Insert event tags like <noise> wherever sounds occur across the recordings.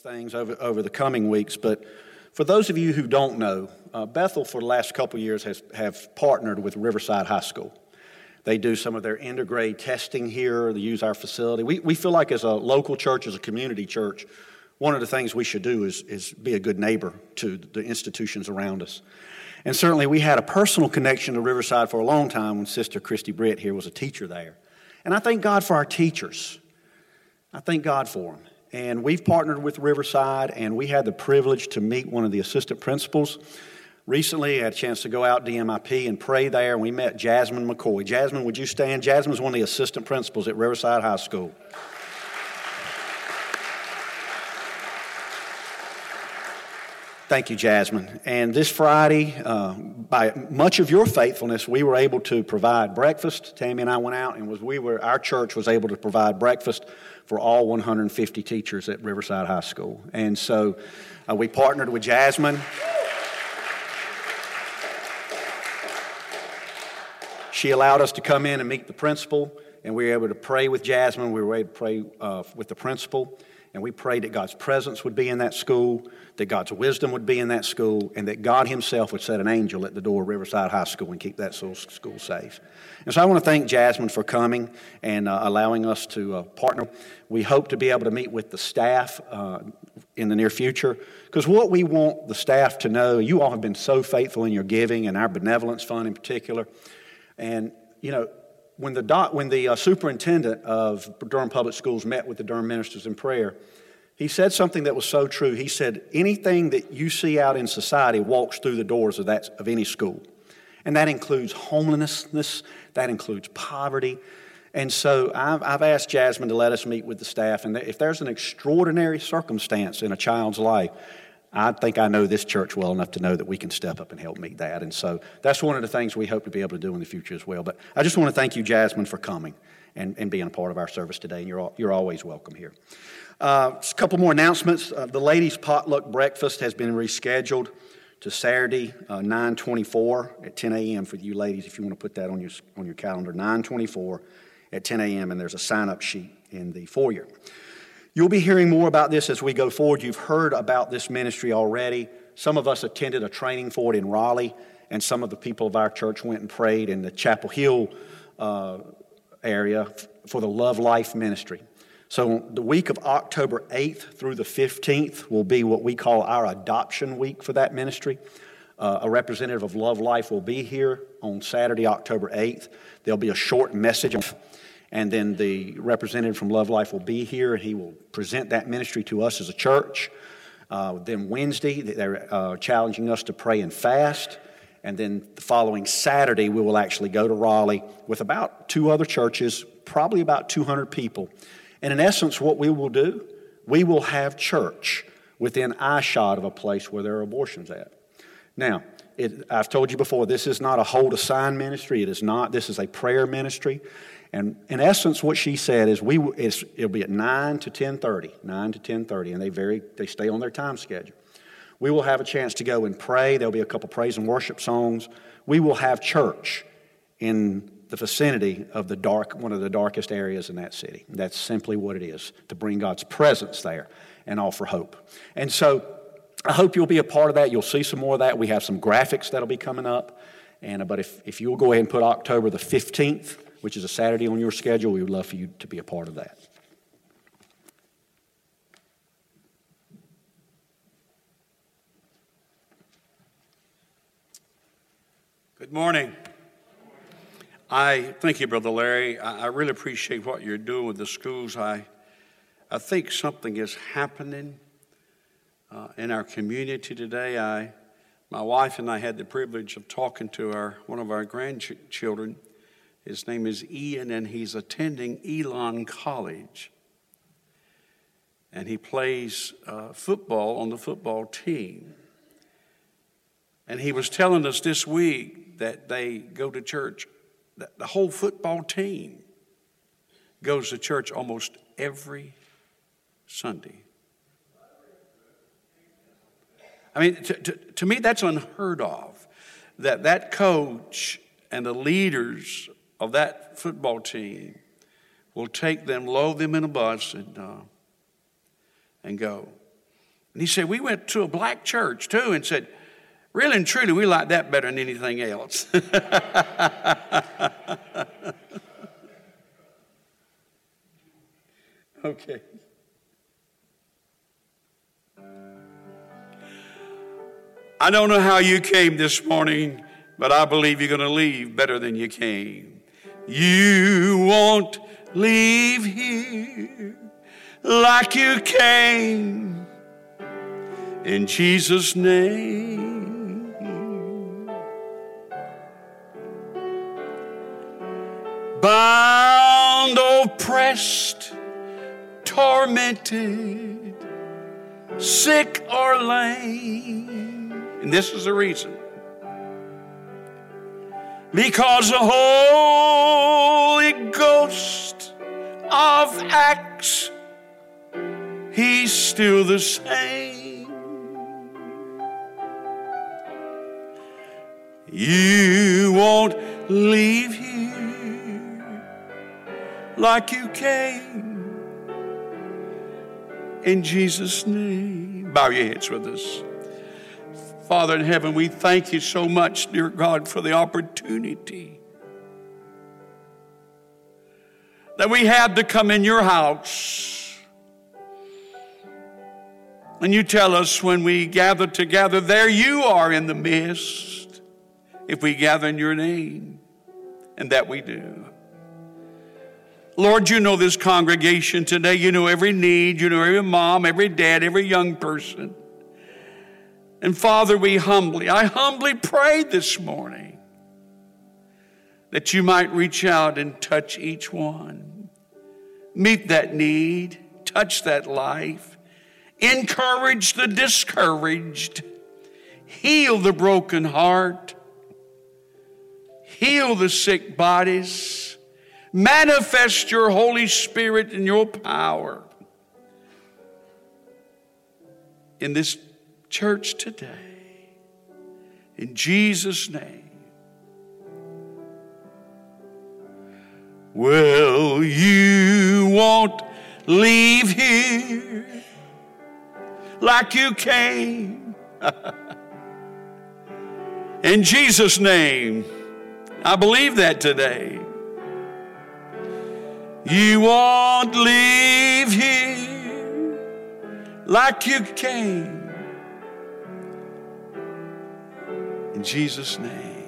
things over, over the coming weeks, but for those of you who don't know, uh, Bethel for the last couple years has have partnered with Riverside High School. They do some of their intergrade testing here. They use our facility. We, we feel like as a local church, as a community church, one of the things we should do is, is be a good neighbor to the institutions around us. And certainly we had a personal connection to Riverside for a long time when Sister Christy Britt here was a teacher there. And I thank God for our teachers. I thank God for them. And we've partnered with Riverside, and we had the privilege to meet one of the assistant principals. Recently, I had a chance to go out DMIP and pray there, and we met Jasmine McCoy. Jasmine, would you stand? Jasmine's one of the assistant principals at Riverside High School. Thank you, Jasmine. And this Friday, uh, by much of your faithfulness, we were able to provide breakfast. Tammy and I went out, and was we were our church was able to provide breakfast for all 150 teachers at Riverside High School. And so, uh, we partnered with Jasmine. She allowed us to come in and meet the principal, and we were able to pray with Jasmine. We were able to pray uh, with the principal. And we prayed that God's presence would be in that school, that God's wisdom would be in that school, and that God Himself would set an angel at the door of Riverside High School and keep that school safe. And so I want to thank Jasmine for coming and uh, allowing us to uh, partner. We hope to be able to meet with the staff uh, in the near future because what we want the staff to know, you all have been so faithful in your giving and our benevolence fund in particular. And, you know, when the, doc, when the uh, superintendent of Durham Public Schools met with the Durham ministers in prayer, he said something that was so true. He said, Anything that you see out in society walks through the doors of, that, of any school. And that includes homelessness, that includes poverty. And so I've, I've asked Jasmine to let us meet with the staff. And if there's an extraordinary circumstance in a child's life, I think I know this church well enough to know that we can step up and help meet that. And so that's one of the things we hope to be able to do in the future as well. But I just want to thank you, Jasmine, for coming and, and being a part of our service today. And you're, all, you're always welcome here. Uh, a couple more announcements. Uh, the ladies' potluck breakfast has been rescheduled to Saturday, uh, 924 at 10 a.m. for you ladies, if you want to put that on your, on your calendar. 924 at 10 a.m. And there's a sign up sheet in the foyer. You'll be hearing more about this as we go forward. You've heard about this ministry already. Some of us attended a training for it in Raleigh, and some of the people of our church went and prayed in the Chapel Hill uh, area for the Love Life ministry. So, the week of October 8th through the 15th will be what we call our adoption week for that ministry. Uh, a representative of Love Life will be here on Saturday, October 8th. There'll be a short message and then the representative from Love Life will be here and he will present that ministry to us as a church. Uh, then Wednesday, they're uh, challenging us to pray and fast. And then the following Saturday, we will actually go to Raleigh with about two other churches, probably about 200 people. And in essence, what we will do, we will have church within eyeshot of a place where there are abortions at. Now, it, I've told you before, this is not a hold a sign ministry. It is not. This is a prayer ministry. And in essence, what she said is we it'll be at 9 to 10:30, 9 to 10:30, and they very they stay on their time schedule. We will have a chance to go and pray. There'll be a couple praise and worship songs. We will have church in the vicinity of the dark, one of the darkest areas in that city. That's simply what it is to bring God's presence there and offer hope. And so I hope you'll be a part of that. You'll see some more of that. We have some graphics that'll be coming up. And, but if, if you'll go ahead and put October the 15th, which is a Saturday on your schedule, we would love for you to be a part of that. Good morning. I thank you, Brother Larry. I, I, really appreciate what you're doing with the schools. I, I think something is happening uh, in our community today. I, my wife and I had the privilege of talking to our one of our grandchildren his name is Ian, and he's attending Elon College. And he plays uh, football on the football team. And he was telling us this week that they go to church, that the whole football team goes to church almost every Sunday. I mean, to, to, to me, that's unheard of that that coach and the leaders of that football team will take them, load them in a bus, and, uh, and go. And he said, We went to a black church too and said, Really and truly, we like that better than anything else. <laughs> okay. I don't know how you came this morning, but I believe you're going to leave better than you came. You won't leave here like you came. In Jesus' name. Bound, oppressed, tormented, sick or lame. And this is the reason. Because the Holy Ghost of Acts, He's still the same. You won't leave here like you came. In Jesus' name. Bow your heads with us. Father in heaven, we thank you so much, dear God, for the opportunity that we had to come in your house. And you tell us when we gather together, there you are in the midst, if we gather in your name, and that we do. Lord, you know this congregation today. You know every need. You know every mom, every dad, every young person. And Father, we humbly, I humbly prayed this morning that you might reach out and touch each one, meet that need, touch that life, encourage the discouraged, heal the broken heart, heal the sick bodies, manifest your Holy Spirit and your power in this church today. In Jesus' name. Well, you won't leave here like you came. <laughs> In Jesus' name, I believe that today. You won't leave here like you came. In Jesus' name.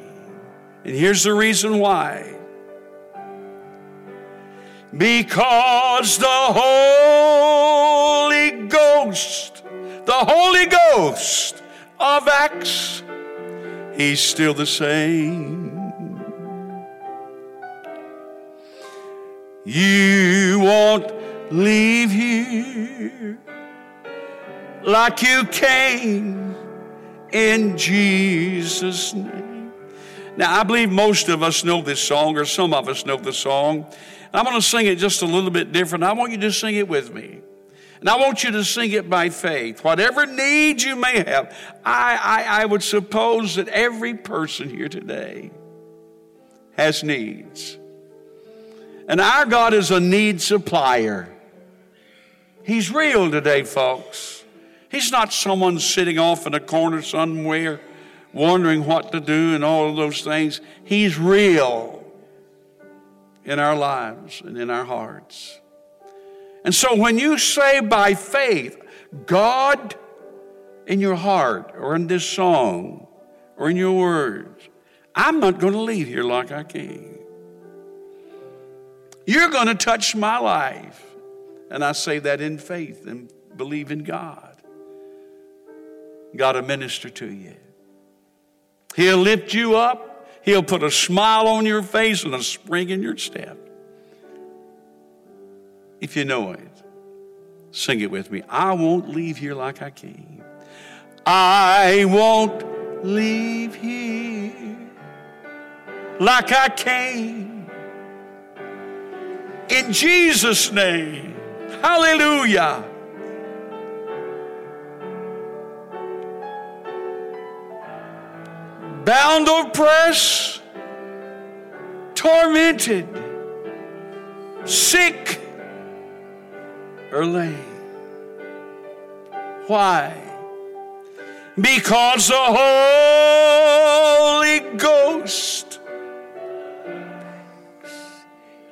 And here's the reason why. Because the Holy Ghost, the Holy Ghost of Acts, He's still the same. You won't leave here like you came in Jesus' name. Now, I believe most of us know this song, or some of us know the song. I'm going to sing it just a little bit different. I want you to sing it with me. And I want you to sing it by faith. Whatever needs you may have, I, I, I would suppose that every person here today has needs. And our God is a need supplier. He's real today, folks. He's not someone sitting off in a corner somewhere wondering what to do and all of those things. He's real in our lives and in our hearts. And so when you say by faith, God in your heart or in this song or in your words, I'm not going to leave here like I came. You're going to touch my life. And I say that in faith and believe in God. God will minister to you. He'll lift you up. He'll put a smile on your face and a spring in your step. If you know it, sing it with me. I won't leave here like I came. I won't leave here like I came. In Jesus' name. Hallelujah. Bound, oppressed, tormented, sick, or lame. Why? Because the Holy Ghost,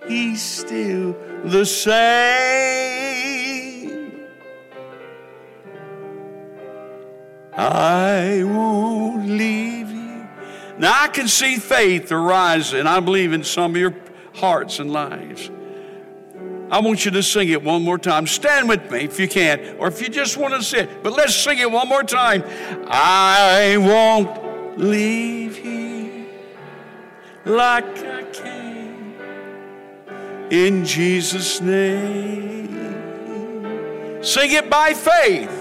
He's still the same. I won't leave. Now I can see faith arising. I believe in some of your hearts and lives. I want you to sing it one more time. Stand with me if you can, or if you just want to sit. But let's sing it one more time. I won't leave here like I came. In Jesus' name. Sing it by faith.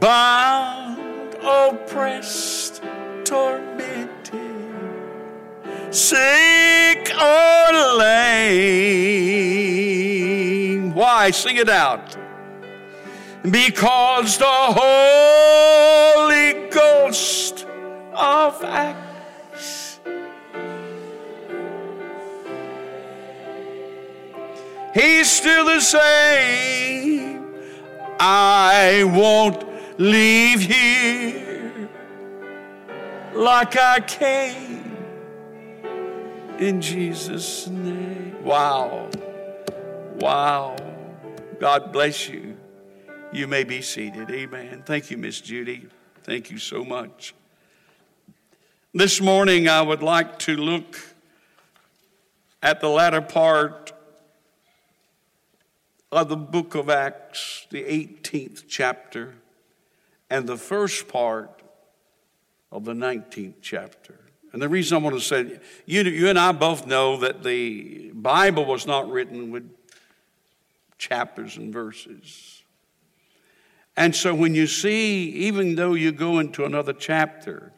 Bound, oppressed, tormented sick or lame. Why? Sing it out. Because the Holy Ghost of Acts He's still the same. I won't leave here like I came in Jesus' name. Wow. Wow. God bless you. You may be seated. Amen. Thank you, Miss Judy. Thank you so much. This morning, I would like to look at the latter part of the book of Acts, the 18th chapter, and the first part of the 19th chapter. And the reason I want to say, you, you and I both know that the Bible was not written with chapters and verses. And so when you see, even though you go into another chapter,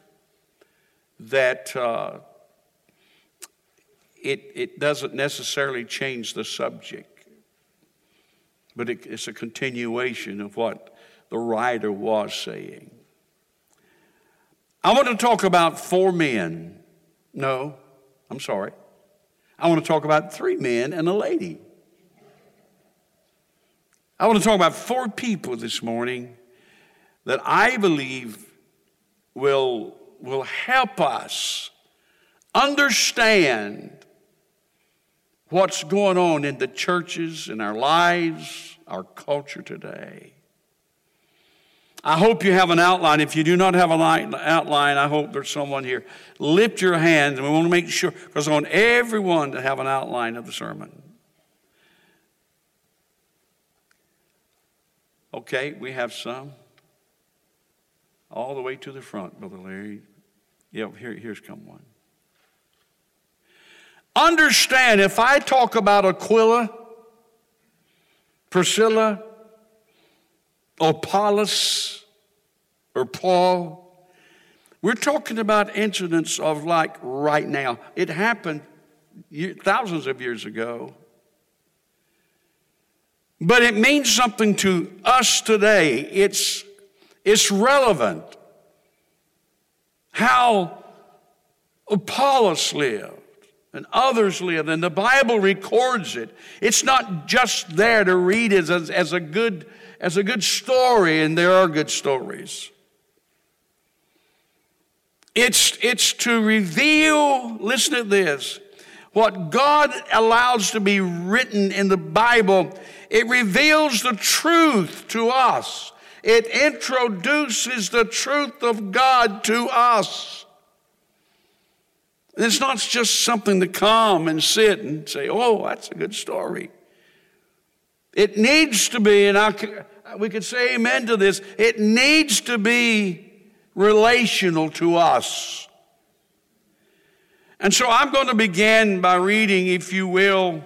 that uh, it, it doesn't necessarily change the subject, but it, it's a continuation of what the writer was saying. I want to talk about four men. No, I'm sorry. I want to talk about three men and a lady. I want to talk about four people this morning that I believe will, will help us understand what's going on in the churches, in our lives, our culture today. I hope you have an outline. If you do not have an outline, I hope there's someone here. Lift your hand, and we want to make sure, because I want everyone to have an outline of the sermon. Okay, we have some. All the way to the front, Brother Larry. Yeah, here, here's come one. Understand if I talk about Aquila, Priscilla, Apollos or Paul. We're talking about incidents of like right now. It happened thousands of years ago. But it means something to us today. It's, it's relevant. How Apollos lived and others lived, and the Bible records it. It's not just there to read as, as, as a good as a good story, and there are good stories. It's, it's to reveal, listen to this, what God allows to be written in the Bible. It reveals the truth to us. It introduces the truth of God to us. It's not just something to come and sit and say, oh, that's a good story. It needs to be, and I, we could say amen to this. It needs to be relational to us. And so I'm going to begin by reading, if you will,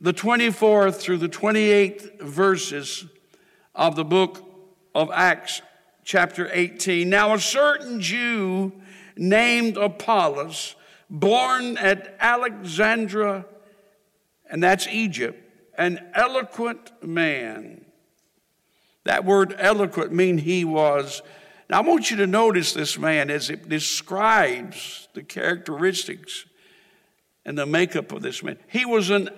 the 24th through the 28th verses of the book of Acts, chapter 18. Now, a certain Jew named Apollos, born at Alexandria, and that's Egypt an eloquent man. That word eloquent mean he was. Now I want you to notice this man as it describes the characteristics and the makeup of this man. He was an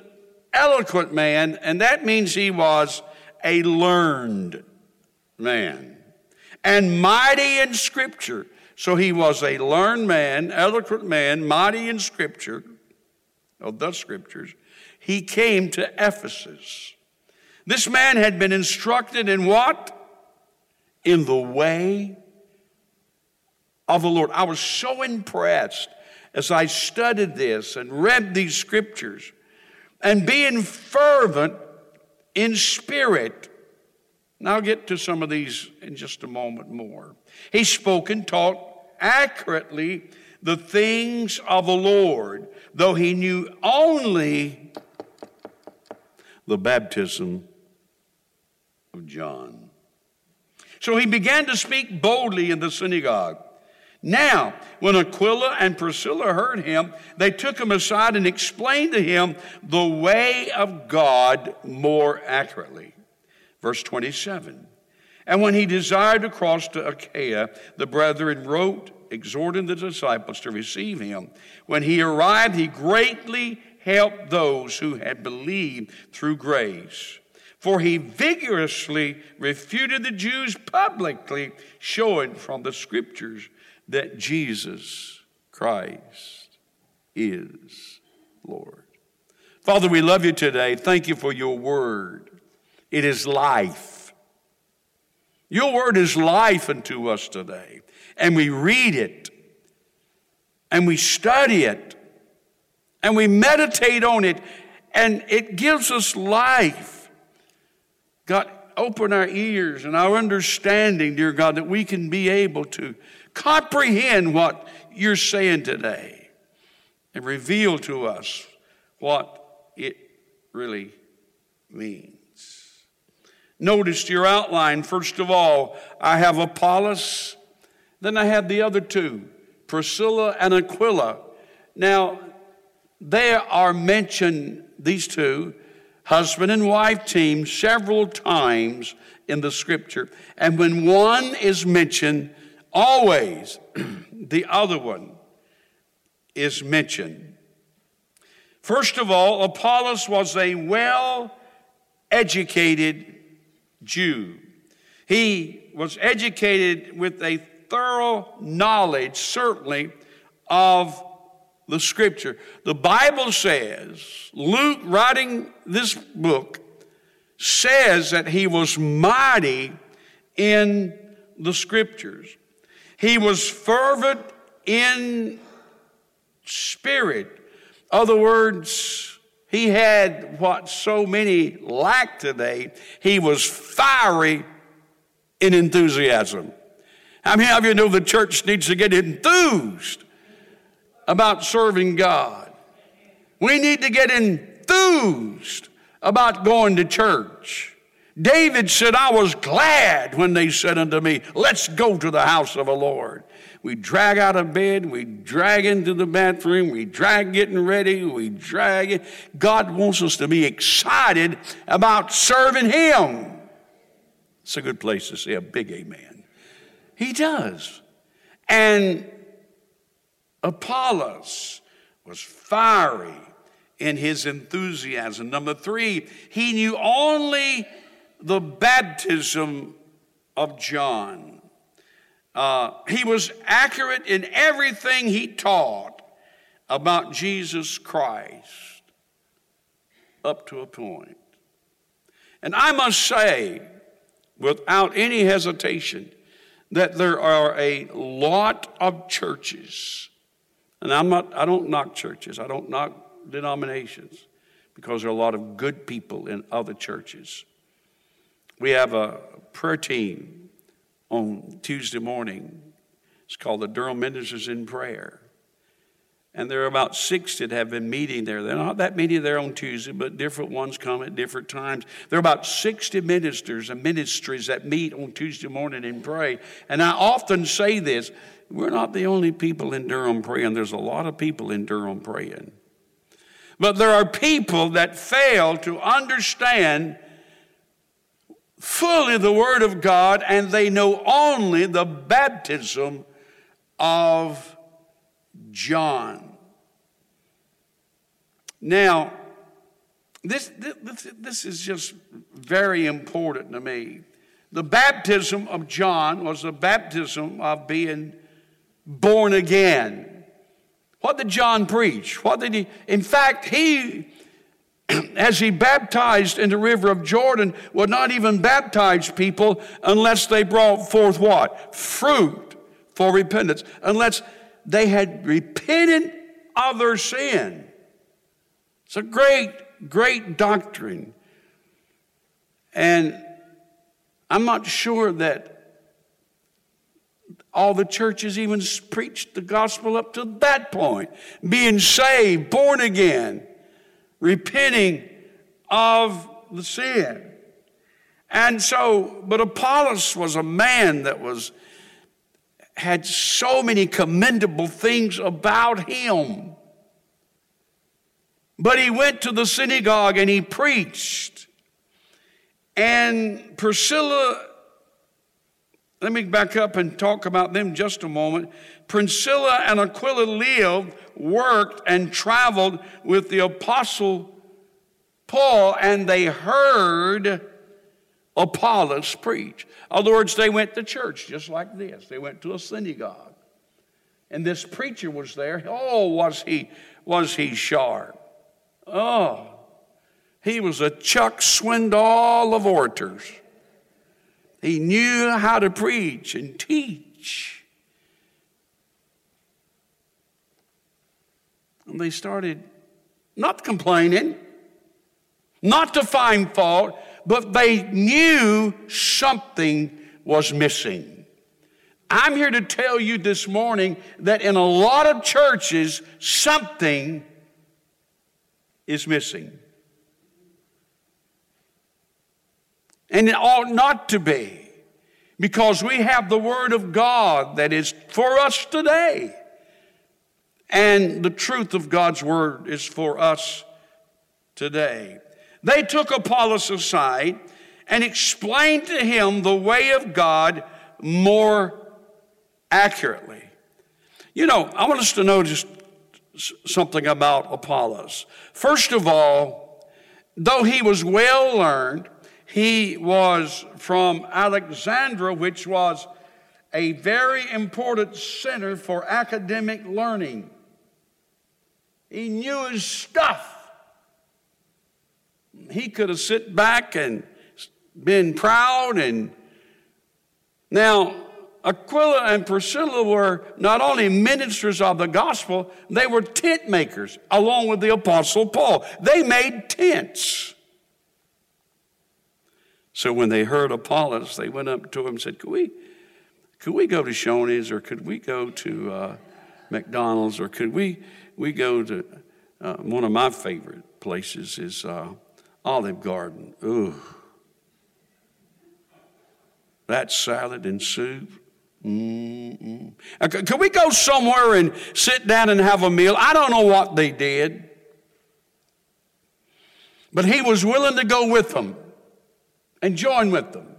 eloquent man, and that means he was a learned man and mighty in Scripture. So he was a learned man, eloquent man, mighty in Scripture, of the Scriptures. He came to Ephesus. This man had been instructed in what? In the way of the Lord. I was so impressed as I studied this and read these scriptures and being fervent in spirit. Now I'll get to some of these in just a moment more. He spoke and taught accurately the things of the Lord, though he knew only the baptism of John. So he began to speak boldly in the synagogue. Now, when Aquila and Priscilla heard him, they took him aside and explained to him the way of God more accurately. Verse 27 And when he desired to cross to Achaia, the brethren wrote, exhorting the disciples to receive him. When he arrived, he greatly helped those who had believed through grace. For he vigorously refuted the Jews publicly, showing from the scriptures that Jesus Christ is Lord. Father, we love you today. Thank you for your word. It is life. Your word is life unto us today. And we read it, and we study it, and we meditate on it, and it gives us life. God, open our ears and our understanding, dear God, that we can be able to comprehend what you're saying today and reveal to us what it really means. Notice your outline. First of all, I have Apollos, then I have the other two, Priscilla and Aquila. Now, they are mentioned, these two, husband and wife team, several times in the scripture. And when one is mentioned, Always <clears throat> the other one is mentioned. First of all, Apollos was a well educated Jew. He was educated with a thorough knowledge, certainly, of the scripture. The Bible says, Luke, writing this book, says that he was mighty in the scriptures. He was fervent in spirit. Other words, he had what so many lack today. He was fiery in enthusiasm. How many of you know the church needs to get enthused about serving God? We need to get enthused about going to church. David said, I was glad when they said unto me, Let's go to the house of the Lord. We drag out of bed, we drag into the bathroom, we drag getting ready, we drag it. God wants us to be excited about serving Him. It's a good place to say a big amen. He does. And Apollos was fiery in his enthusiasm. Number three, he knew only the baptism of John. Uh, he was accurate in everything he taught about Jesus Christ up to a point. And I must say, without any hesitation, that there are a lot of churches, and I'm not, I don't knock churches, I don't knock denominations, because there are a lot of good people in other churches. We have a prayer team on Tuesday morning. It's called the Durham Ministers in Prayer. And there are about six that have been meeting there. They're not that many there on Tuesday, but different ones come at different times. There are about 60 ministers and ministries that meet on Tuesday morning and pray. And I often say this we're not the only people in Durham praying, there's a lot of people in Durham praying. But there are people that fail to understand fully the Word of God and they know only the baptism of John. Now, This, this, this is just very important to me. The baptism of John was the baptism of being born again. What did John preach? What did he? In fact, he, <clears throat> as he baptized in the river of Jordan, would not even baptize people unless they brought forth what? Fruit for repentance, unless they had repented of their sin. It's a great, great doctrine. And I'm not sure that all the churches even preached the gospel up to that point. Being saved, born again, repenting of the sin. And so, but Apollos was a man that was had so many commendable things about him. But he went to the synagogue and he preached. And Priscilla let me back up and talk about them just a moment. Priscilla and Aquila lived, worked, and traveled with the apostle Paul, and they heard Apollos preach. In other words, they went to church just like this. They went to a synagogue. And this preacher was there. Oh, was he was he sharp. Oh, he was a Chuck Swindoll of orators. He knew how to preach and teach. And they started not complaining, not to find fault, but they knew something was missing. I'm here to tell you this morning that in a lot of churches, something is missing. And it ought not to be because we have the Word of God that is for us today. And the truth of God's Word is for us today. They took Apollos aside and explained to him the way of God more accurately. You know, I want us to just something about Apollos. First of all, though he was well learned, he was from Alexandria, which was a very important center for academic learning. He knew his stuff. He could have sit back and been proud and now Aquila and Priscilla were not only ministers of the gospel, they were tent makers along with the apostle Paul. They made tents. So when they heard Apollos, they went up to him and said, Could we, could we go to Shoney's or could we go to uh, McDonald's or could we, we go to uh, one of my favorite places is uh, Olive Garden. Ooh. That salad and soup. Mm-mm. Could we go somewhere and sit down and have a meal? I don't know what they did. But he was willing to go with them and join with them.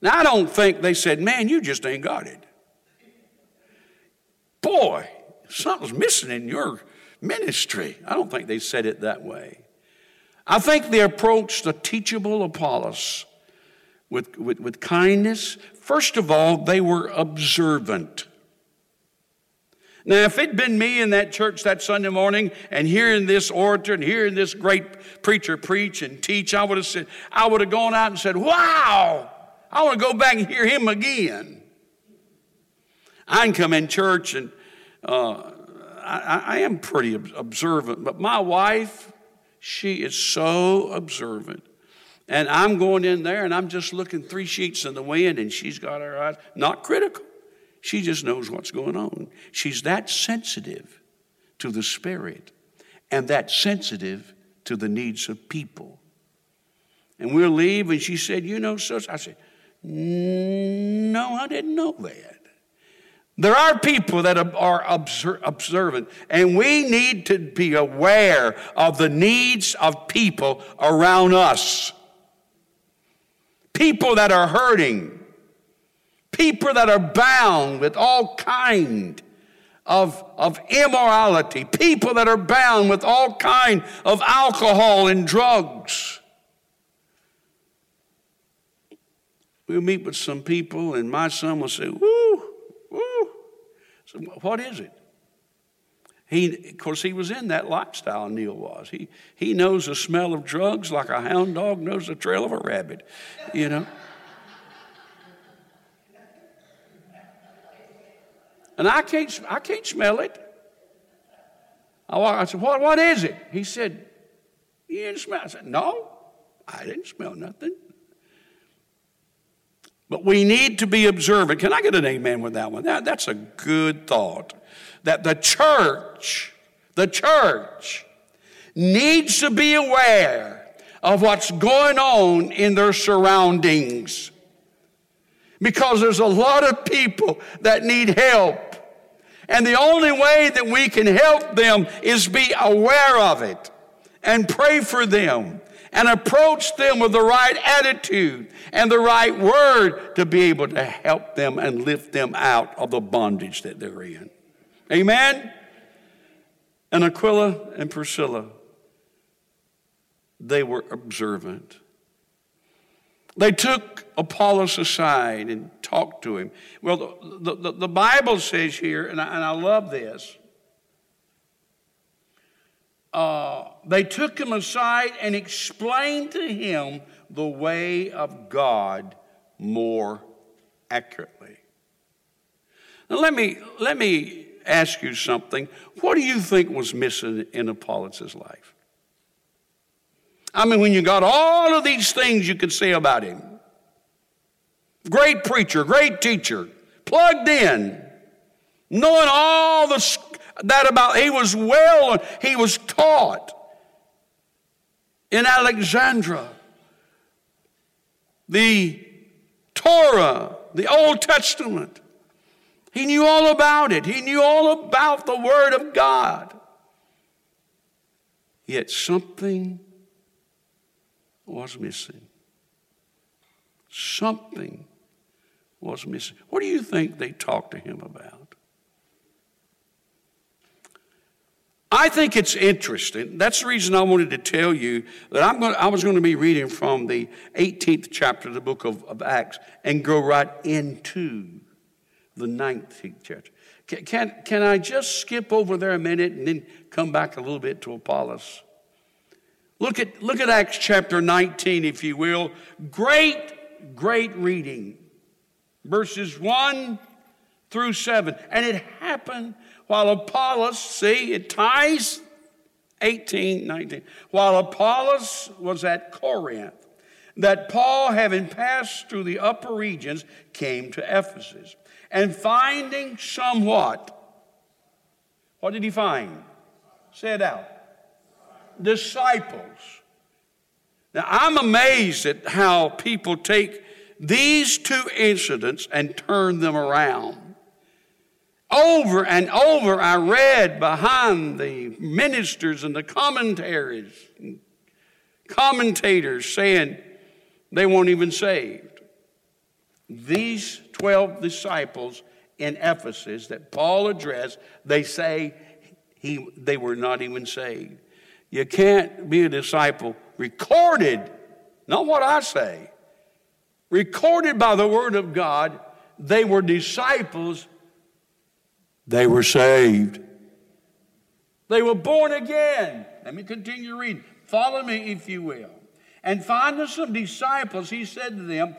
Now, I don't think they said, Man, you just ain't got it. Boy, something's missing in your ministry. I don't think they said it that way. I think they approached the teachable Apollos with, with, with kindness. First of all, they were observant. Now, if it'd been me in that church that Sunday morning and hearing this orator and hearing this great preacher preach and teach, I would have said, I would have gone out and said, Wow, I want to go back and hear him again. I can come in church and uh, I, I am pretty observant, but my wife, she is so observant. And I'm going in there and I'm just looking three sheets in the wind and she's got her eyes, not critical. She just knows what's going on. She's that sensitive to the Spirit and that sensitive to the needs of people. And we'll leave, and she said, You know, such. I said, No, I didn't know that. There are people that are observant, and we need to be aware of the needs of people around us. People that are hurting, people that are bound with all kind of, of immorality, people that are bound with all kind of alcohol and drugs. We'll meet with some people, and my son will say, Woo. So, what is it? He, of course, he was in that lifestyle, Neil was. He, he knows the smell of drugs like a hound dog knows the trail of a rabbit, you know. And I can't, I can't smell it. I, I said, what, what is it? He said, You didn't smell I said, No, I didn't smell nothing. But we need to be observant. Can I get an amen with that one? That, that's a good thought. That the church, the church, needs to be aware of what's going on in their surroundings. Because there's a lot of people that need help. And the only way that we can help them is be aware of it and pray for them and approach them with the right attitude and the right word to be able to help them and lift them out of the bondage that they're in. Amen? And Aquila and Priscilla, they were observant. They took Apollos aside and talked to him. Well, the, the, the Bible says here, and I, and I love this. Uh, they took him aside and explained to him the way of God more accurately. Now, let me, let me ask you something. What do you think was missing in Apollos' life? I mean, when you got all of these things you could say about him great preacher, great teacher, plugged in, knowing all the, that about, he was well, he was taught in Alexandria. The Torah, the Old Testament. He knew all about it. He knew all about the Word of God. Yet something was missing. Something was missing. What do you think they talked to him about? I think it's interesting. That's the reason I wanted to tell you that I'm going to, I was going to be reading from the 18th chapter of the book of, of Acts and go right into the 19th chapter. Can, can, can I just skip over there a minute and then come back a little bit to Apollos? Look at, look at Acts chapter 19, if you will. Great, great reading. Verses 1 through 7. And it happened while Apollos, see, it ties 18, 19. While Apollos was at Corinth, that Paul, having passed through the upper regions, came to Ephesus. And finding somewhat, what did he find? Say it out disciples. Now, I'm amazed at how people take these two incidents and turn them around. Over and over, I read behind the ministers and the commentaries, commentators saying they weren't even saved. These 12 disciples in Ephesus that Paul addressed, they say he, they were not even saved. You can't be a disciple recorded, not what I say, recorded by the Word of God. They were disciples, they were saved. They were born again. Let me continue reading. Follow me, if you will. And finding some disciples, he said to them,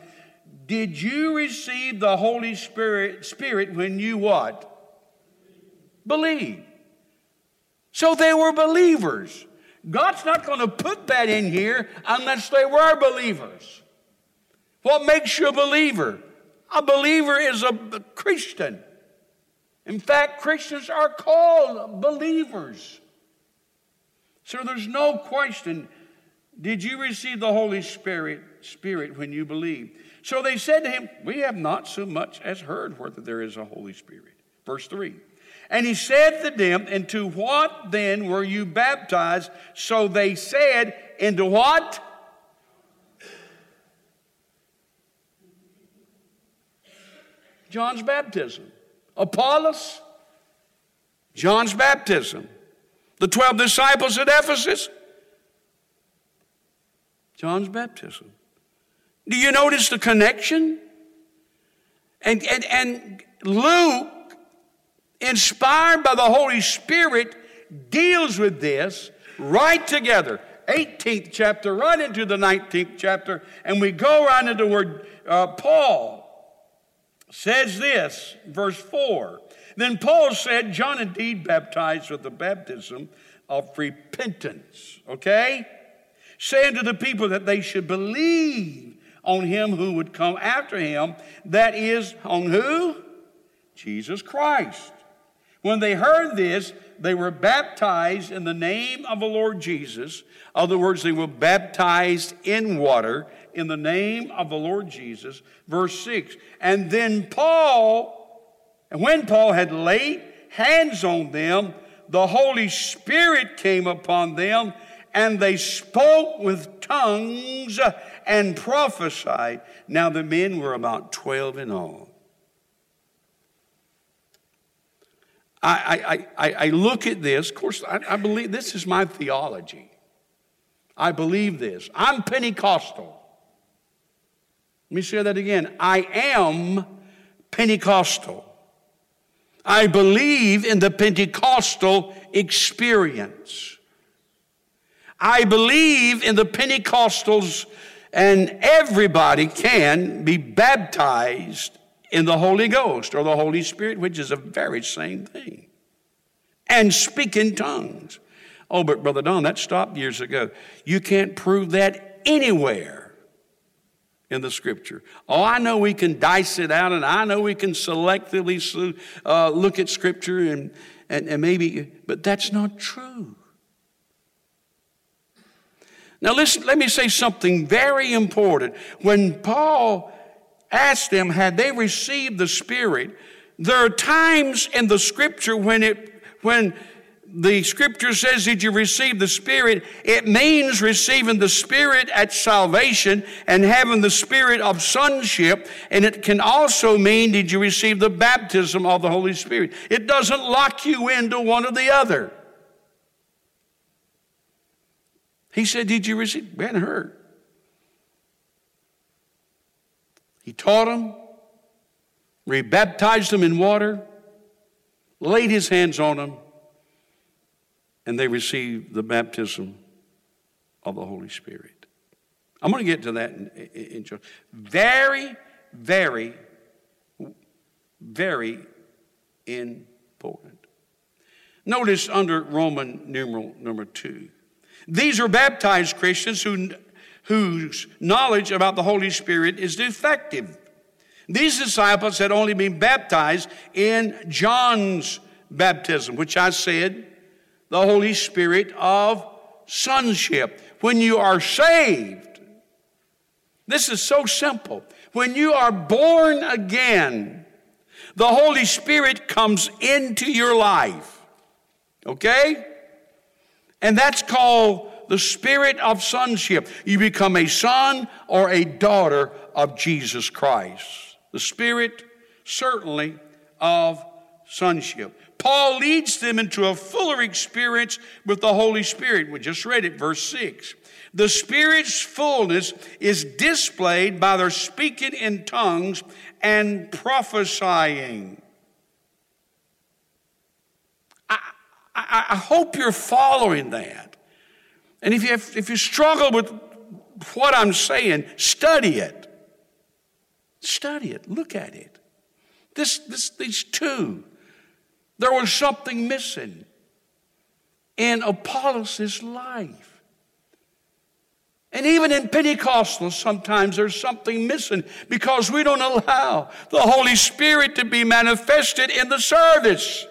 Did you receive the Holy Spirit, Spirit when you what? Believe. So they were believers. God's not going to put that in here unless they were believers. What makes you a believer? A believer is a Christian. In fact, Christians are called believers. So there's no question did you receive the Holy Spirit, Spirit when you believed? So they said to him, We have not so much as heard whether there is a Holy Spirit. Verse 3. And he said to them, Into what then were you baptized? So they said, Into what? John's baptism. Apollos? John's baptism. The 12 disciples at Ephesus, John's baptism. Do you notice the connection? And, and, and Luke, inspired by the Holy Spirit, deals with this right together. 18th chapter, right into the 19th chapter, and we go right into where uh, Paul says this, verse 4. Then Paul said, John indeed baptized with the baptism of repentance, okay? Saying to the people that they should believe on him who would come after him, that is, on who? Jesus Christ. When they heard this, they were baptized in the name of the Lord Jesus. Other words, they were baptized in water in the name of the Lord Jesus. Verse 6. And then Paul, and when Paul had laid hands on them, the Holy Spirit came upon them, and they spoke with tongues and prophesied. Now the men were about 12 in all. I, I, I, I look at this, of course, I, I believe this is my theology. I believe this. I'm Pentecostal. Let me say that again. I am Pentecostal. I believe in the Pentecostal experience. I believe in the Pentecostals, and everybody can be baptized in the Holy Ghost or the Holy Spirit, which is the very same thing, and speak in tongues. Oh, but Brother Don, that stopped years ago. You can't prove that anywhere in the scripture. Oh, I know we can dice it out and I know we can selectively uh, look at scripture and, and, and maybe, but that's not true. Now, listen, let me say something very important. When Paul asked them, had they received the Spirit, there are times in the scripture when it, when the scripture says, Did you receive the Spirit? It means receiving the Spirit at salvation and having the Spirit of sonship. And it can also mean, Did you receive the baptism of the Holy Spirit? It doesn't lock you into one or the other. He said, Did you receive? Ben heard. He taught them, rebaptized them in water, laid his hands on them and they receive the baptism of the Holy Spirit. I'm going to get to that in, in very, very, very important. Notice under Roman numeral number two. These are baptized Christians who, whose knowledge about the Holy Spirit is defective. These disciples had only been baptized in John's baptism, which I said the Holy Spirit of sonship. When you are saved, this is so simple. When you are born again, the Holy Spirit comes into your life. Okay? And that's called the spirit of sonship. You become a son or a daughter of Jesus Christ. The spirit, certainly, of sonship. Paul leads them into a fuller experience with the Holy Spirit. We just read it, verse 6. The Spirit's fullness is displayed by their speaking in tongues and prophesying. I, I, I hope you're following that. And if you, have, if you struggle with what I'm saying, study it. Study it. Look at it. This, this, these two there was something missing in Apollos' life. And even in Pentecostals, sometimes there's something missing because we don't allow the Holy Spirit to be manifested in the service.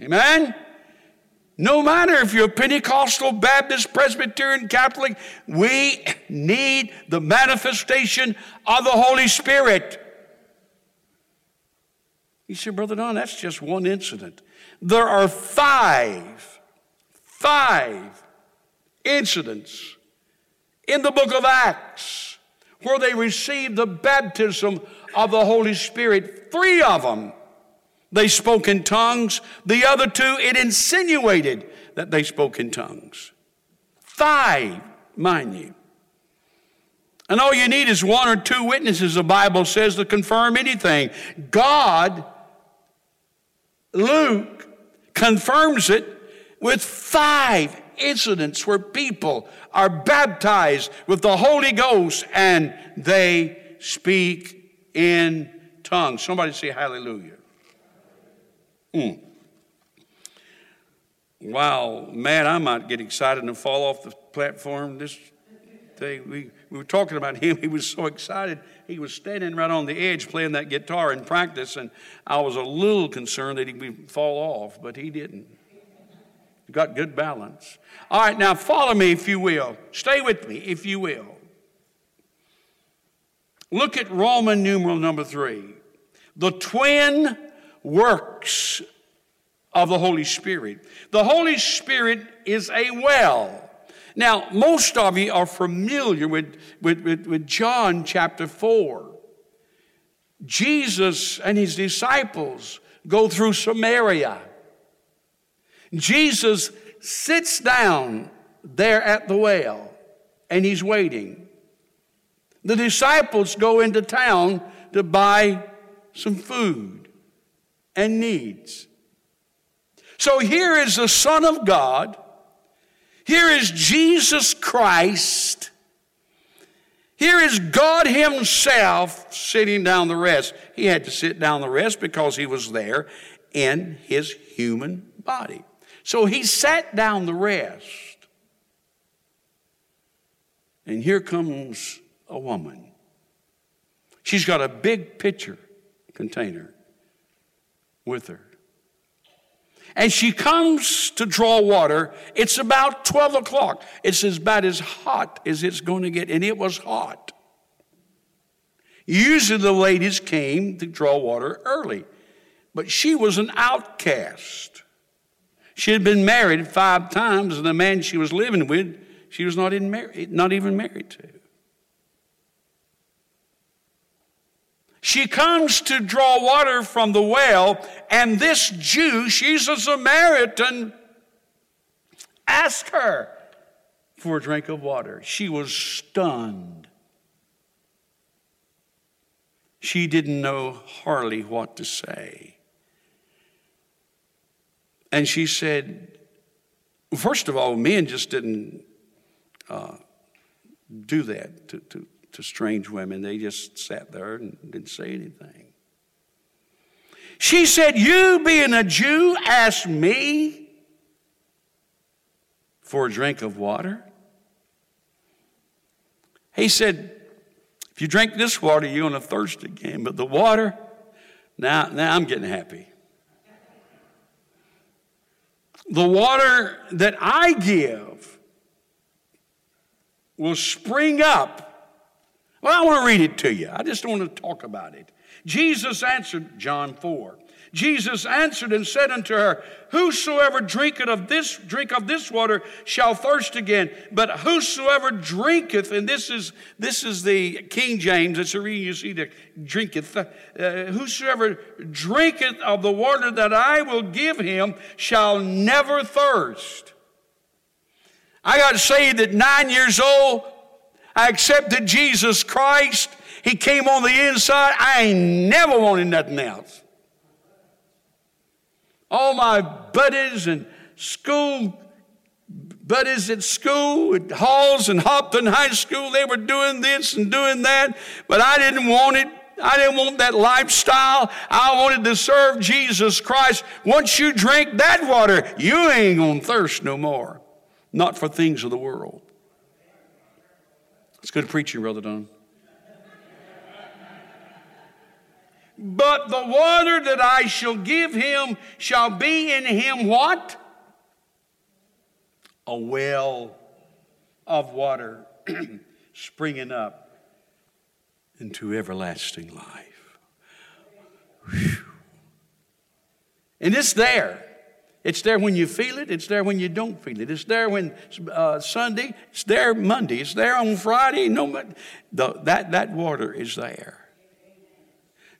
Amen? No matter if you're Pentecostal, Baptist, Presbyterian, Catholic, we need the manifestation of the Holy Spirit. You said, Brother Don, that's just one incident. There are five, five incidents in the book of Acts where they received the baptism of the Holy Spirit. Three of them They spoke in tongues. The other two, it insinuated that they spoke in tongues. Five, mind you. And all you need is one or two witnesses, the Bible says, to confirm anything. God, Luke, confirms it with five incidents where people are baptized with the Holy Ghost and they speak in tongues. Somebody say hallelujah. Mm. Wow, man, I might get excited and fall off the platform. This thing, we, we were talking about him. <laughs> He was so excited. He was standing right on the edge playing that guitar in practice, and I was a little concerned that he would fall off, but he didn't. He got good balance. All right, now follow me if you will. Stay with me if you will. Look at Roman numeral number three. The twin works of the Holy Spirit. The Holy Spirit is a well. Now, most of you are familiar with, with, with, with John chapter 4. Jesus and his disciples go through Samaria. Jesus sits down there at the well and he's waiting. The disciples go into town to buy some food and needs. So here is the Son of God. Here is Jesus Christ. Here is God Himself sitting down the rest. He had to sit down the rest because He was there in His human body. So He sat down the rest. And here comes a woman. She's got a big pitcher container with her. And she comes to draw water. It's about 12 o'clock. It's about as hot as it's going to get, and it was hot. Usually the ladies came to draw water early, but she was an outcast. She had been married five times, and the man she was living with, she was not, in mar- not even married to. She comes to draw water from the well, and this Jew, she's a Samaritan, asked her for a drink of water. She was stunned. She didn't know hardly what to say. And she said, first of all, men just didn't uh, do that to, to, to strange women. They just sat there and didn't say anything. She said, You being a Jew, ask me for a drink of water? He said, If you drink this water, you're going to thirst again. But the water, now, now I'm getting happy. The water that I give will spring up well, I want to read it to you. I just want to talk about it. Jesus answered, John 4. Jesus answered and said unto her, Whosoever drinketh of this, drink of this water shall thirst again. But whosoever drinketh, and this is this is the King James, it's a reading you see the drinketh. Uh, whosoever drinketh of the water that I will give him shall never thirst. I got saved at nine years old. I accepted Jesus Christ. He came on the inside. I ain't never wanted nothing else. All my buddies and school buddies at school, at Halls and Hopton High School, they were doing this and doing that, but I didn't want it. I didn't want that lifestyle. I wanted to serve Jesus Christ. Once you drink that water, you ain't gonna thirst no more. Not for things of the world. It's good preaching, Brother Don. But the water that I shall give him shall be in him what? A well of water <clears throat> springing up into everlasting life. Whew. And it's there. It's there when you feel it. It's there when you don't feel it. It's there when uh, Sunday. It's there Monday. It's there on Friday. No, the, that that water is there.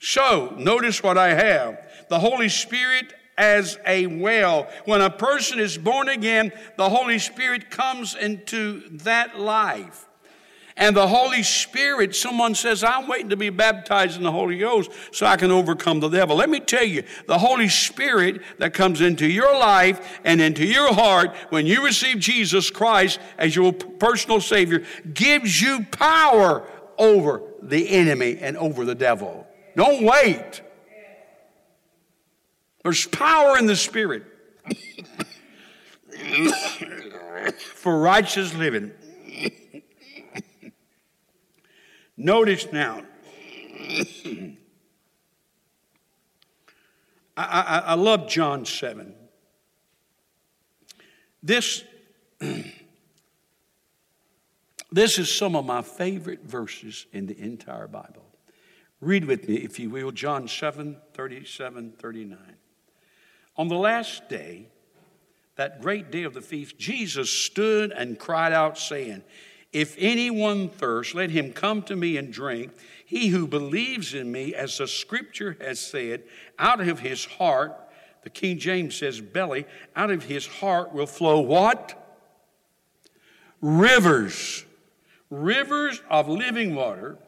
So, notice what I have. The Holy Spirit as a well. When a person is born again, the Holy Spirit comes into that life. And the Holy Spirit, someone says, I'm waiting to be baptized in the Holy Ghost so I can overcome the devil. Let me tell you, the Holy Spirit that comes into your life and into your heart when you receive Jesus Christ as your personal Savior gives you power over the enemy and over the devil. Don't wait. There's power in the Spirit <coughs> for righteous living. Notice now, I, I, I, love John 7. This, <clears throat> this is some of my favorite verses in the entire Bible. Read with me, if you will, John 7 37 39. On the last day, that great day of the feast, Jesus stood and cried out, saying, if anyone thirst, let him come to me and drink. He who believes in me, as the scripture has said, out of his heart, the King James says belly, out of his heart will flow what? Rivers. Rivers of living water.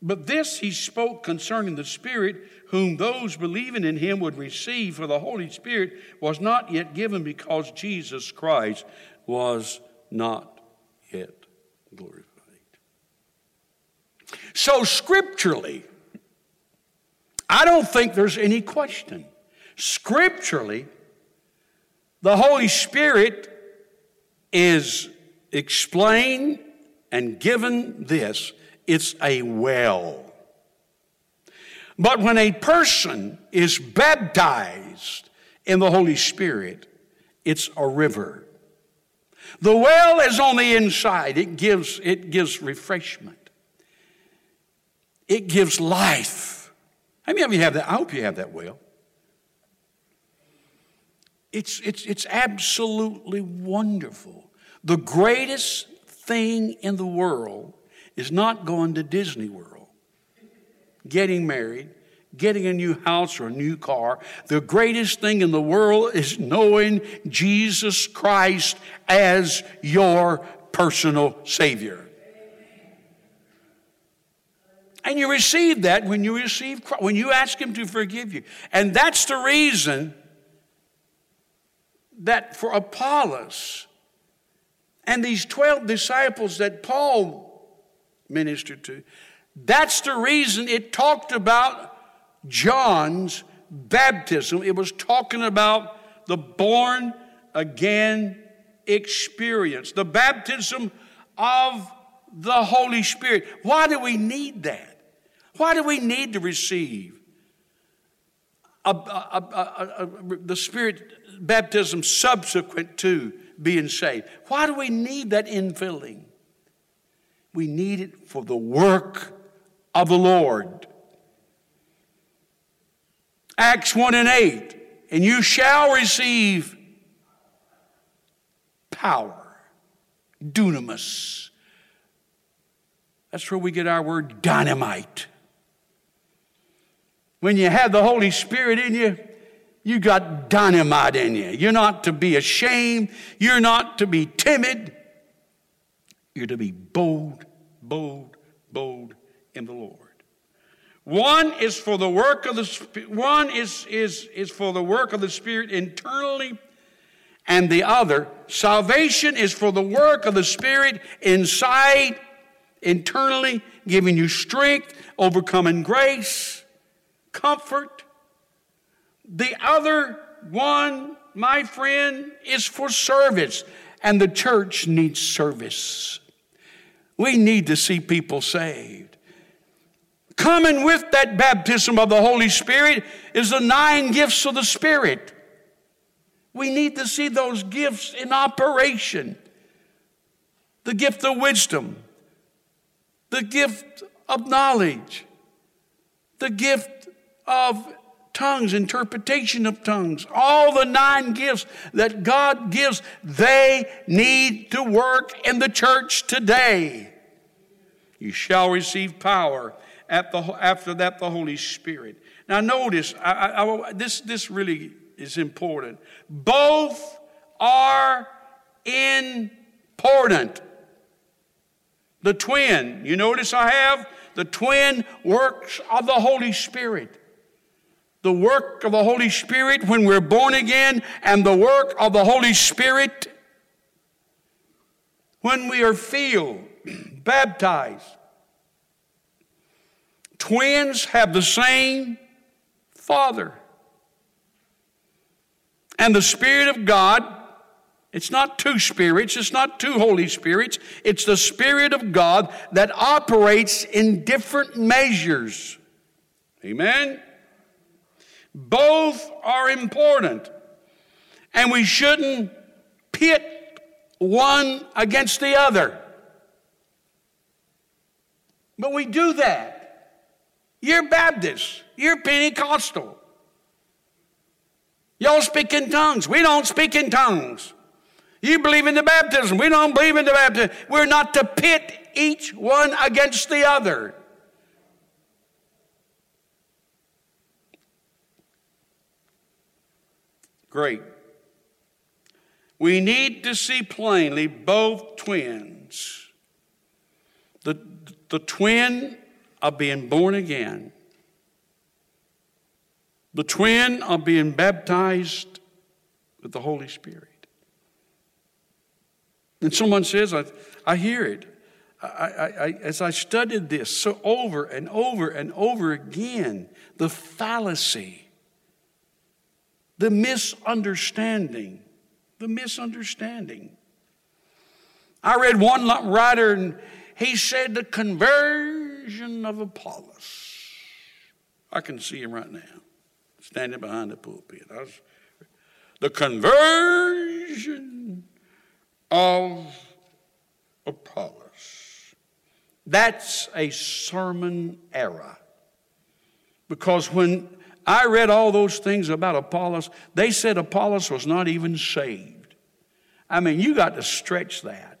But this he spoke concerning the Spirit, whom those believing in him would receive, for the Holy Spirit was not yet given because Jesus Christ was not yet glorified. So, scripturally, I don't think there's any question. Scripturally, the Holy Spirit is explained and given this it's a well. But when a person is baptized in the Holy Spirit, it's a river. The well is on the inside. It gives, it gives refreshment. It gives life. How many of you have that? I hope you have that well. It's, it's, it's absolutely wonderful. The greatest thing in the world is not going to Disney World, getting married, getting a new house or a new car. The greatest thing in the world is knowing Jesus Christ as your personal Savior. And you receive that when you receive Christ, when you ask Him to forgive you. And that's the reason that for Apollos and these 12 disciples that Paul ministered to, that's the reason it talked about John's baptism. It was talking about the born again experience, the baptism of the Holy Spirit. Why do we need that? Why do we need to receive a, a, a, the Spirit baptism subsequent to being saved? Why do we need that infilling? We need it for the work of the Lord. Acts 1 and 8. And you shall receive power, dunamis. That's where we get our word dynamite. When you have the Holy Spirit in you, you got dynamite in you. You're not to be ashamed. You're not to be timid. You're to be bold, bold, bold in the Lord. One is for the work of the one is, is, is for the work of the Spirit internally, and the other, salvation is for the work of the Spirit inside, internally, giving you strength, overcoming grace, comfort. The other one, my friend, is for service, and the church needs service. We need to see people saved. Coming with that baptism of the Holy Spirit is the nine gifts of the Spirit. We need to see those gifts in operation the gift of wisdom, the gift of knowledge, the gift of tongues, interpretation of tongues, all the nine gifts that God gives, they need to work in the church today. You shall receive power after that, the Holy Spirit. Now, notice, I, I, this, this really is important. Both are important. The twin, you notice I have the twin works of the Holy Spirit. The work of the Holy Spirit when we're born again, and the work of the Holy Spirit when we are filled, <clears throat> baptized. Twins have the same Father. And the Spirit of God, it's not two spirits, it's not two Holy Spirits, it's the Spirit of God that operates in different measures. Amen? Both are important. And we shouldn't pit one against the other. But we do that. You're Baptist, you're Pentecostal. Y'all speak in tongues. We don't speak in tongues. You believe in the baptism. We don't believe in the baptism. We're not to pit each one against the other. Great. We need to see plainly both twins. The, the twin of being born again, the twin of being baptized with the Holy Spirit. And someone says, I, I hear it. I, I, I, as I studied this so over and over and over again, the fallacy, the misunderstanding, the misunderstanding. I read one writer, and he said the conversion of Apollos. I can see him right now, standing behind the pulpit. Was, the conversion of Apollos. That's a sermon era. Because when I read all those things about Apollos, they said Apollos was not even saved. I mean, you got to stretch that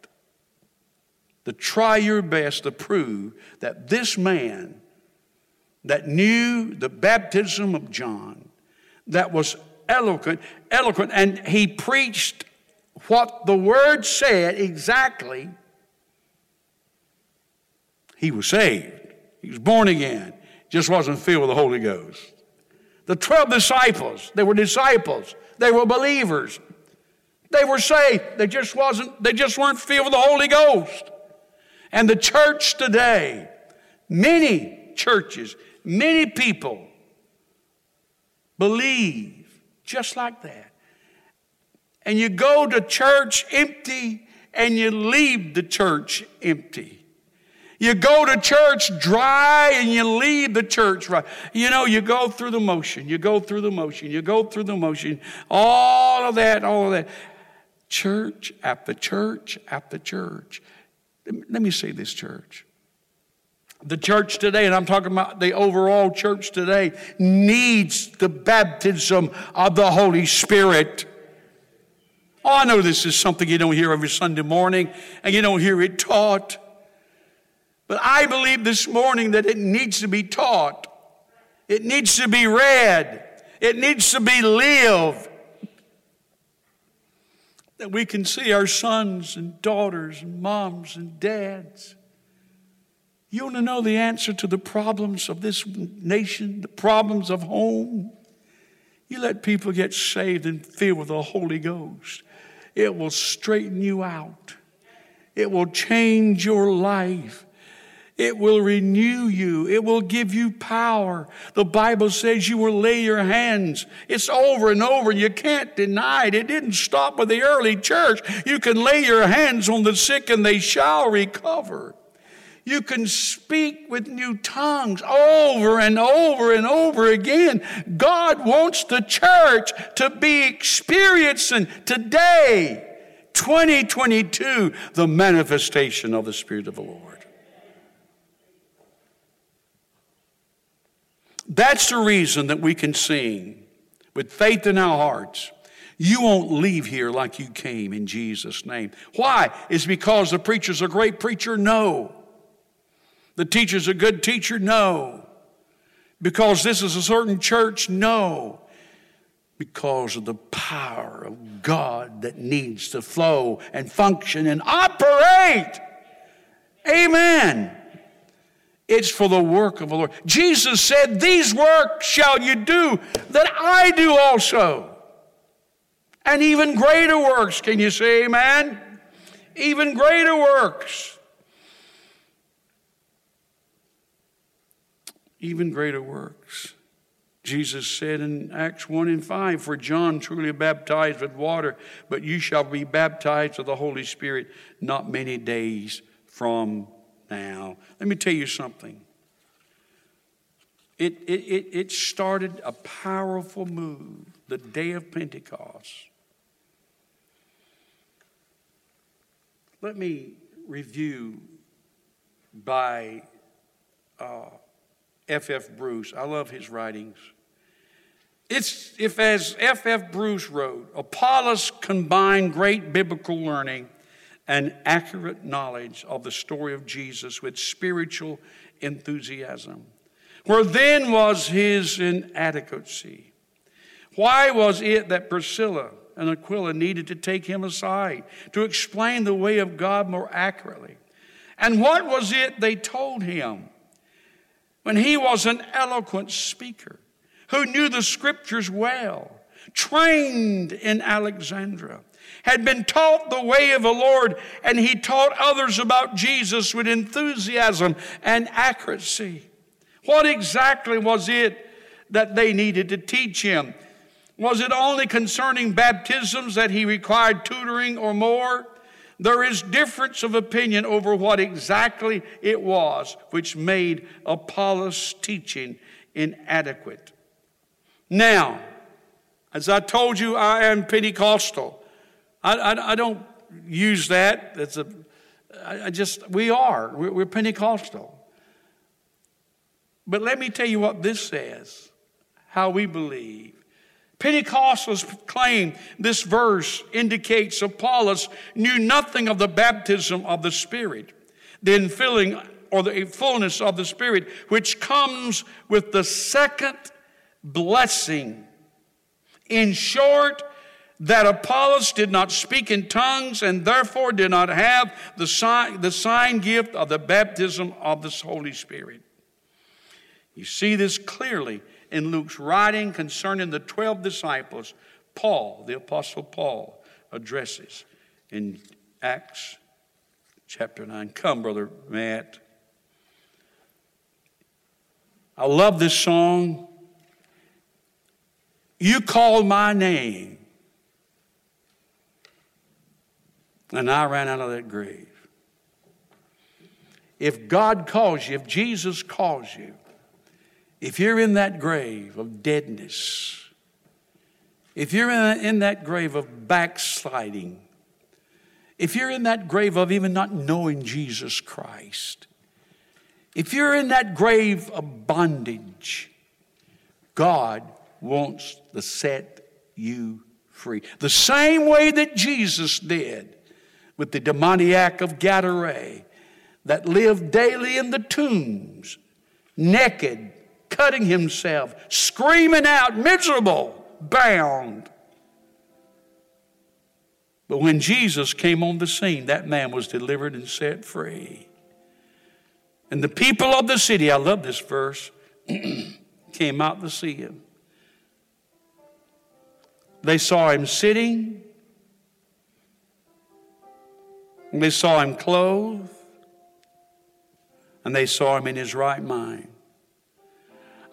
to try your best to prove that this man that knew the baptism of John, that was eloquent, eloquent, and he preached what the word said exactly. He was saved. He was born again. Just wasn't filled with the Holy Ghost. The 12 disciples, they were disciples. They were believers. They were saved. They just wasn't, they just weren't filled with the Holy Ghost. And the church today, many churches, many people believe just like that. And you go to church empty and you leave the church empty. You go to church dry and you leave the church dry. You know, you go through the motion, you go through the motion, you go through the motion, all of that, all of that. Church after church after church. Let me say this, church. The church today, and I'm talking about the overall church today, needs the baptism of the Holy Spirit. Oh, I know this is something you don't hear every Sunday morning, and you don't hear it taught. But I believe this morning that it needs to be taught. It needs to be read. It needs to be lived that we can see our sons and daughters and moms and dads. You want to know the answer to the problems of this nation, the problems of home? You let people get saved and filled with the Holy Ghost. It will straighten you out. It will change your life. It will renew you. It will give you power. The Bible says you will lay your hands. It's over and over. You can't deny it. It didn't stop with the early church. You can lay your hands on the sick and they shall recover. You can speak with new tongues over and over and over again. God wants the church to be experiencing today, 2022, the manifestation of the Spirit of the Lord. That's the reason that we can sing with faith in our hearts. You won't leave here like you came in Jesus' name. Why? Is because the preacher's a great preacher? No. The teacher's a good teacher? No. Because this is a certain church? No. Because of the power of God that needs to flow and function and operate. Amen. It's for the work of the Lord. Jesus said, These works shall you do that I do also. And even greater works. Can you say amen? Even greater works. Even greater works. Jesus said in Acts 1 and 5, For John truly baptized with water, but you shall be baptized with the Holy Spirit not many days from now. Let me tell you something. It, it, it, it started a powerful move the day of Pentecost. Let me review by F.F. Uh, F. Bruce. I love his writings. It's if, as F.F. F. Bruce wrote, Apollos combined great biblical learning and accurate knowledge of the story of Jesus with spiritual enthusiasm. Where then was his inadequacy? Why was it that Priscilla and Aquila needed to take him aside to explain the way of God more accurately? And what was it they told him when he was an eloquent speaker who knew the scriptures well, trained in Alexandria? Had been taught the way of the Lord, and he taught others about Jesus with enthusiasm and accuracy. What exactly was it that they needed to teach him? Was it only concerning baptisms that he required tutoring or more? There is difference of opinion over what exactly it was which made Apollos' teaching inadequate. Now, as I told you, I am Pentecostal. I, I, I don't use that. It's a, I, just, we are. We're, we're Pentecostal. But let me tell you what this says how we believe. Pentecostals claim this verse indicates Apollos knew nothing of the baptism of the Spirit, the infilling or the fullness of the Spirit, which comes with the second blessing. In short, that Apollos did not speak in tongues and therefore did not have the sign, the sign gift of the baptism of the Holy Spirit. You see this clearly in Luke's writing concerning the 12 disciples, Paul, the Apostle Paul, addresses in Acts chapter 9. Come, Brother Matt. I love this song. You called my name And I ran out of that grave. If God calls you, if Jesus calls you, if you're in that grave of deadness, if you're in that grave of backsliding, if you're in that grave of even not knowing Jesus Christ, if you're in that grave of bondage, God wants to set you free. The same way that Jesus did with the demoniac of Gadara that lived daily in the tombs, naked, cutting himself, screaming out, miserable, bound. But when Jesus came on the scene, that man was delivered and set free. And the people of the city, I love this verse, <clears throat> came out to see him. They saw him sitting And they saw him clothed, and they saw him in his right mind.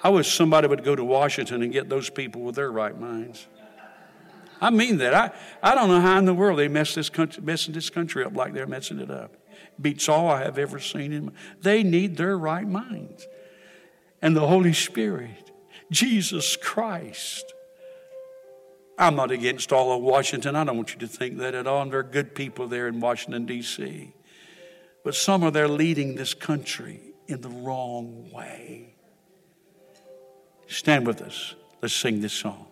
I wish somebody would go to Washington and get those people with their right minds. I mean that. I, I don't know how in the world they mess this country, messing this country up like they're messing it up. Beats all I have ever seen. In, they need their right minds. And the Holy Spirit, Jesus Christ, I'm not against all of Washington. I don't want you to think that at all. And there are good people there in Washington, D.C. But some are there leading this country in the wrong way. Stand with us. Let's sing this song.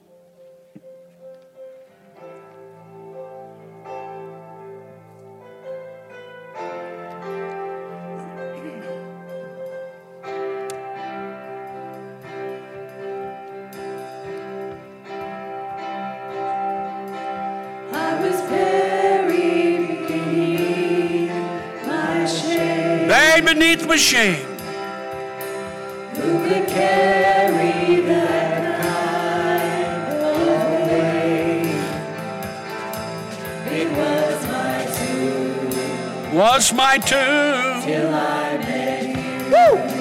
Shame. Who could carry that kind of weight? It was my tomb Was my tomb. till I met you. I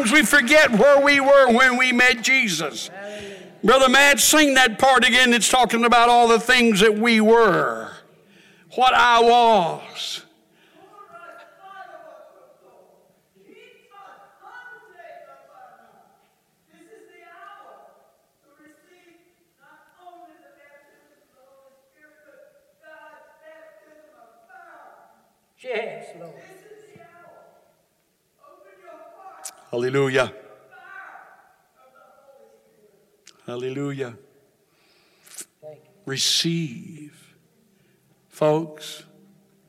we forget where we were when we met Jesus. Brother Matt, sing that part again. It's talking about all the things that we were, what I was. Hallelujah. Hallelujah. Receive. Folks,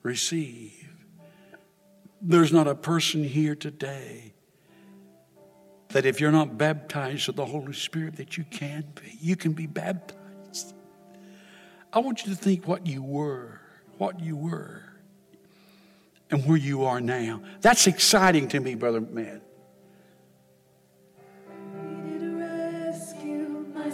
receive. There's not a person here today that if you're not baptized with the Holy Spirit that you can be. You can be baptized. I want you to think what you were, what you were, and where you are now. That's exciting to me, Brother Matt.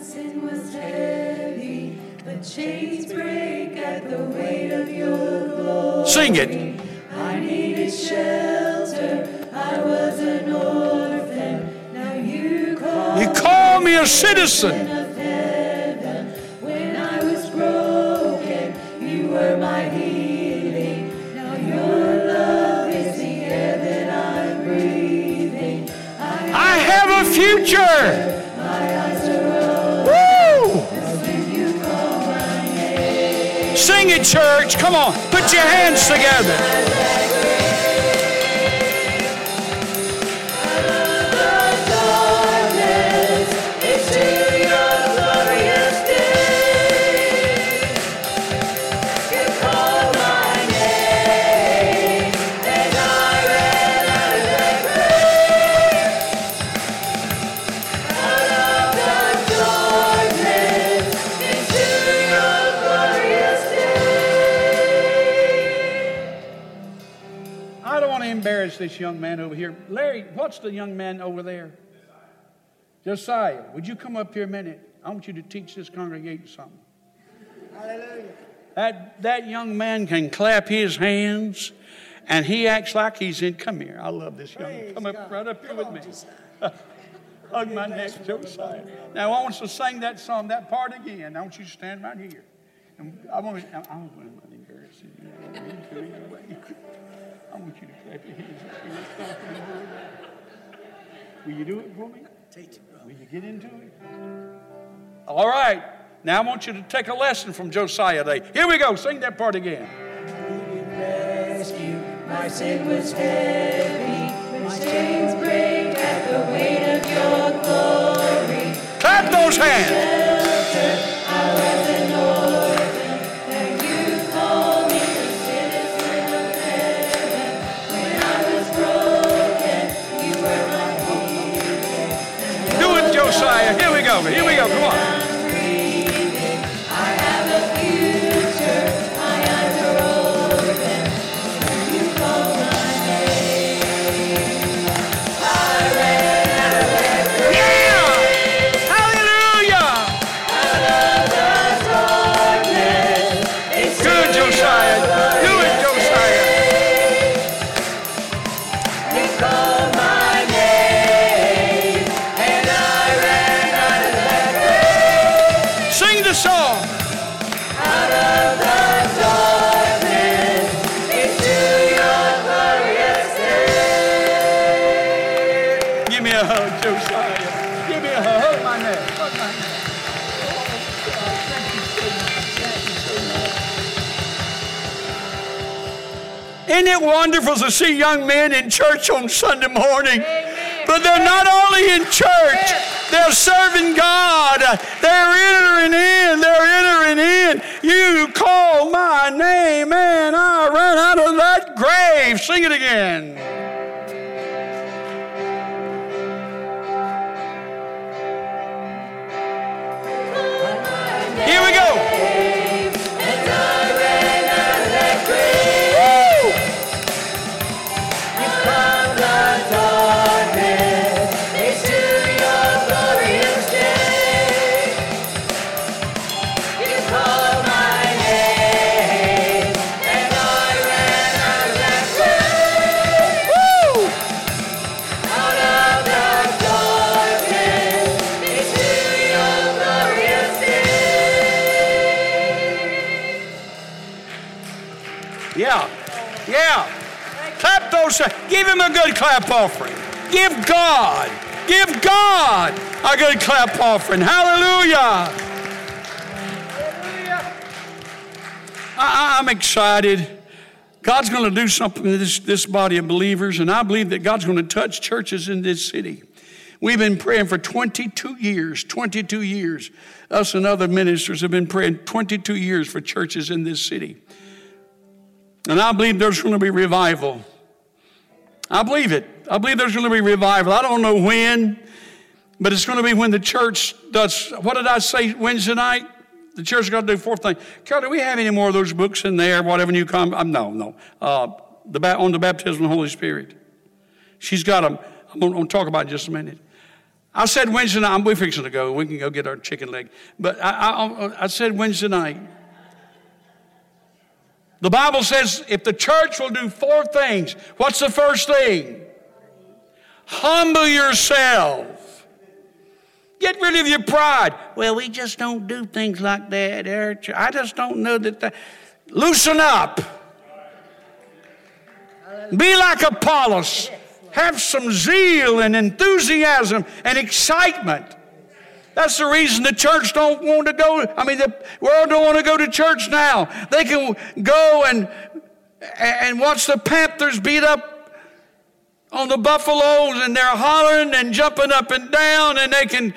sin was heavy, but chains break at the weight of your glory. Sing it. I needed shelter, I was an orphan. Now you call, you call me a citizen. When I was broken, you were my healing. Now your love is I have a future. Sing church. Come on. Put your hands together. This young man over here. Larry, what's the young man over there? Josiah, would you come up here a minute? I want you to teach this congregation something. Hallelujah. That, that young man can clap his hands and he acts like he's in. Come here. I love this young man. Come up God. right up here Come with me. Josiah. <laughs> Hug my neck, Josiah. Now I want us to sing that song, that part again. I want you to stand right here. And I want to, I want to embarrass you. <laughs> I don't you to either way. I want you to clap your hands up here. Let's stop and do it. Will you do it for me? Teach it, brother. Will you get into it? All right. Now I want you to take a lesson from Josiah today. Here we go. Sing that part again. rescue. My sin was heavy, my chains break at the weight of your glory. Clap those hands. Go. Here we go. Come on. Wonderful to see young men in church on Sunday morning? But they're not only in church, they're serving God. They're entering in. They're entering in. You call my name and I ran out of that grave. Sing it again. Yeah. Yeah. Clap those. Give him a good clap offering. Give God. Give God a good clap offering. Hallelujah. I, I'm excited. God's going to do something in this, this body of believers, and I believe that God's going to touch churches in this city. We've been praying for 22 years, 22 years. Us and other ministers have been praying 22 years for churches in this city. And I believe there's going to be revival. I believe it. I believe there's going to be revival. I don't know when, but it's going to be when the church does. What did I say Wednesday night? The church is going to do fourth thing. Carol, do we have any more of those books in there? Whatever new come? Um, no, no. Uh, the on the baptism of the Holy Spirit. She's got them. I'm going to talk about in just a minute. I said Wednesday night. We're fixing to go. We can go get our chicken leg. But I, I, I said Wednesday night. The Bible says if the church will do four things, what's the first thing? Humble yourself. Get rid of your pride. Well, we just don't do things like that. at church. I just don't know that. that. Loosen up. Be like Apollos. have some zeal and enthusiasm and excitement. That's the reason the church don't want to go. I mean, the world don't want to go to church now. They can go and and watch the Panthers beat up on the Buffaloes, and they're hollering and jumping up and down, and they can.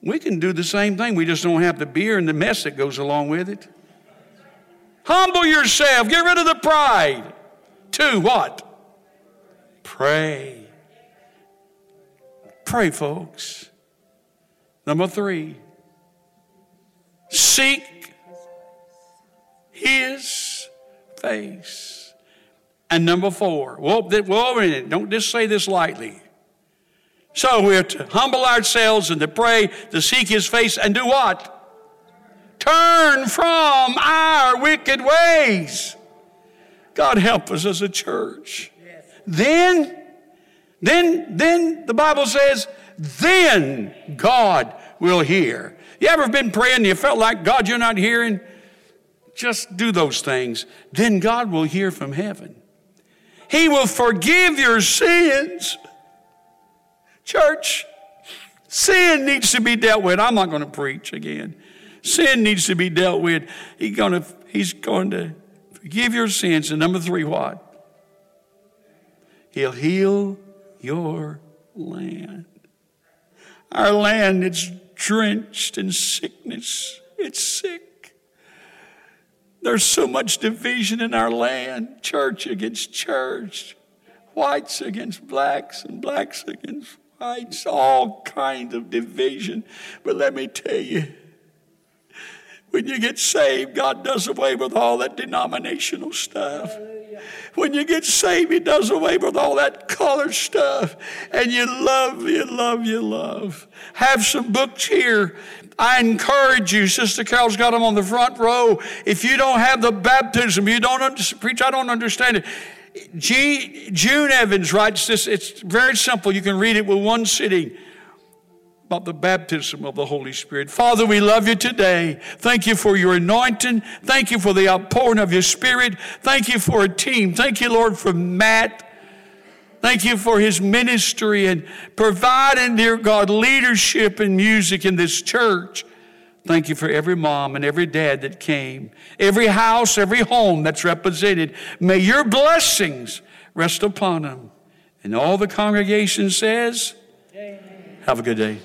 We can do the same thing. We just don't have the beer and the mess that goes along with it. Humble yourself. Get rid of the pride. to what? Pray. Pray, folks. Number three, seek his face. And number four, well, well, don't just say this lightly. So we're to humble ourselves and to pray, to seek his face, and do what? Turn from our wicked ways. God help us as a church. Then, then, then the Bible says, then God will hear. You ever been praying and you felt like, God, you're not hearing? Just do those things. Then God will hear from heaven. He will forgive your sins. Church, sin needs to be dealt with. I'm not going to preach again. Sin needs to be dealt with. He's going to, he's going to forgive your sins. And number three, what? He'll heal your land. Our land, it's drenched in sickness. It's sick. There's so much division in our land church against church, whites against blacks, and blacks against whites, all kinds of division. But let me tell you, when you get saved, God does away with all that denominational stuff. When you get saved, He does away with all that color stuff. And you love, you love, you love. Have some books here. I encourage you, Sister Carol's got them on the front row. If you don't have the baptism, you don't understand, preach, I don't understand it. G, June Evans writes this. It's very simple. You can read it with one sitting about the baptism of the Holy Spirit. Father, we love you today. Thank you for your anointing. Thank you for the outpouring of your Spirit. Thank you for a team. Thank you, Lord, for Matt. Thank you for his ministry and providing, dear God, leadership and music in this church. Thank you for every mom and every dad that came, every house, every home that's represented. May your blessings rest upon them. And all the congregation says, Amen. Have a good day.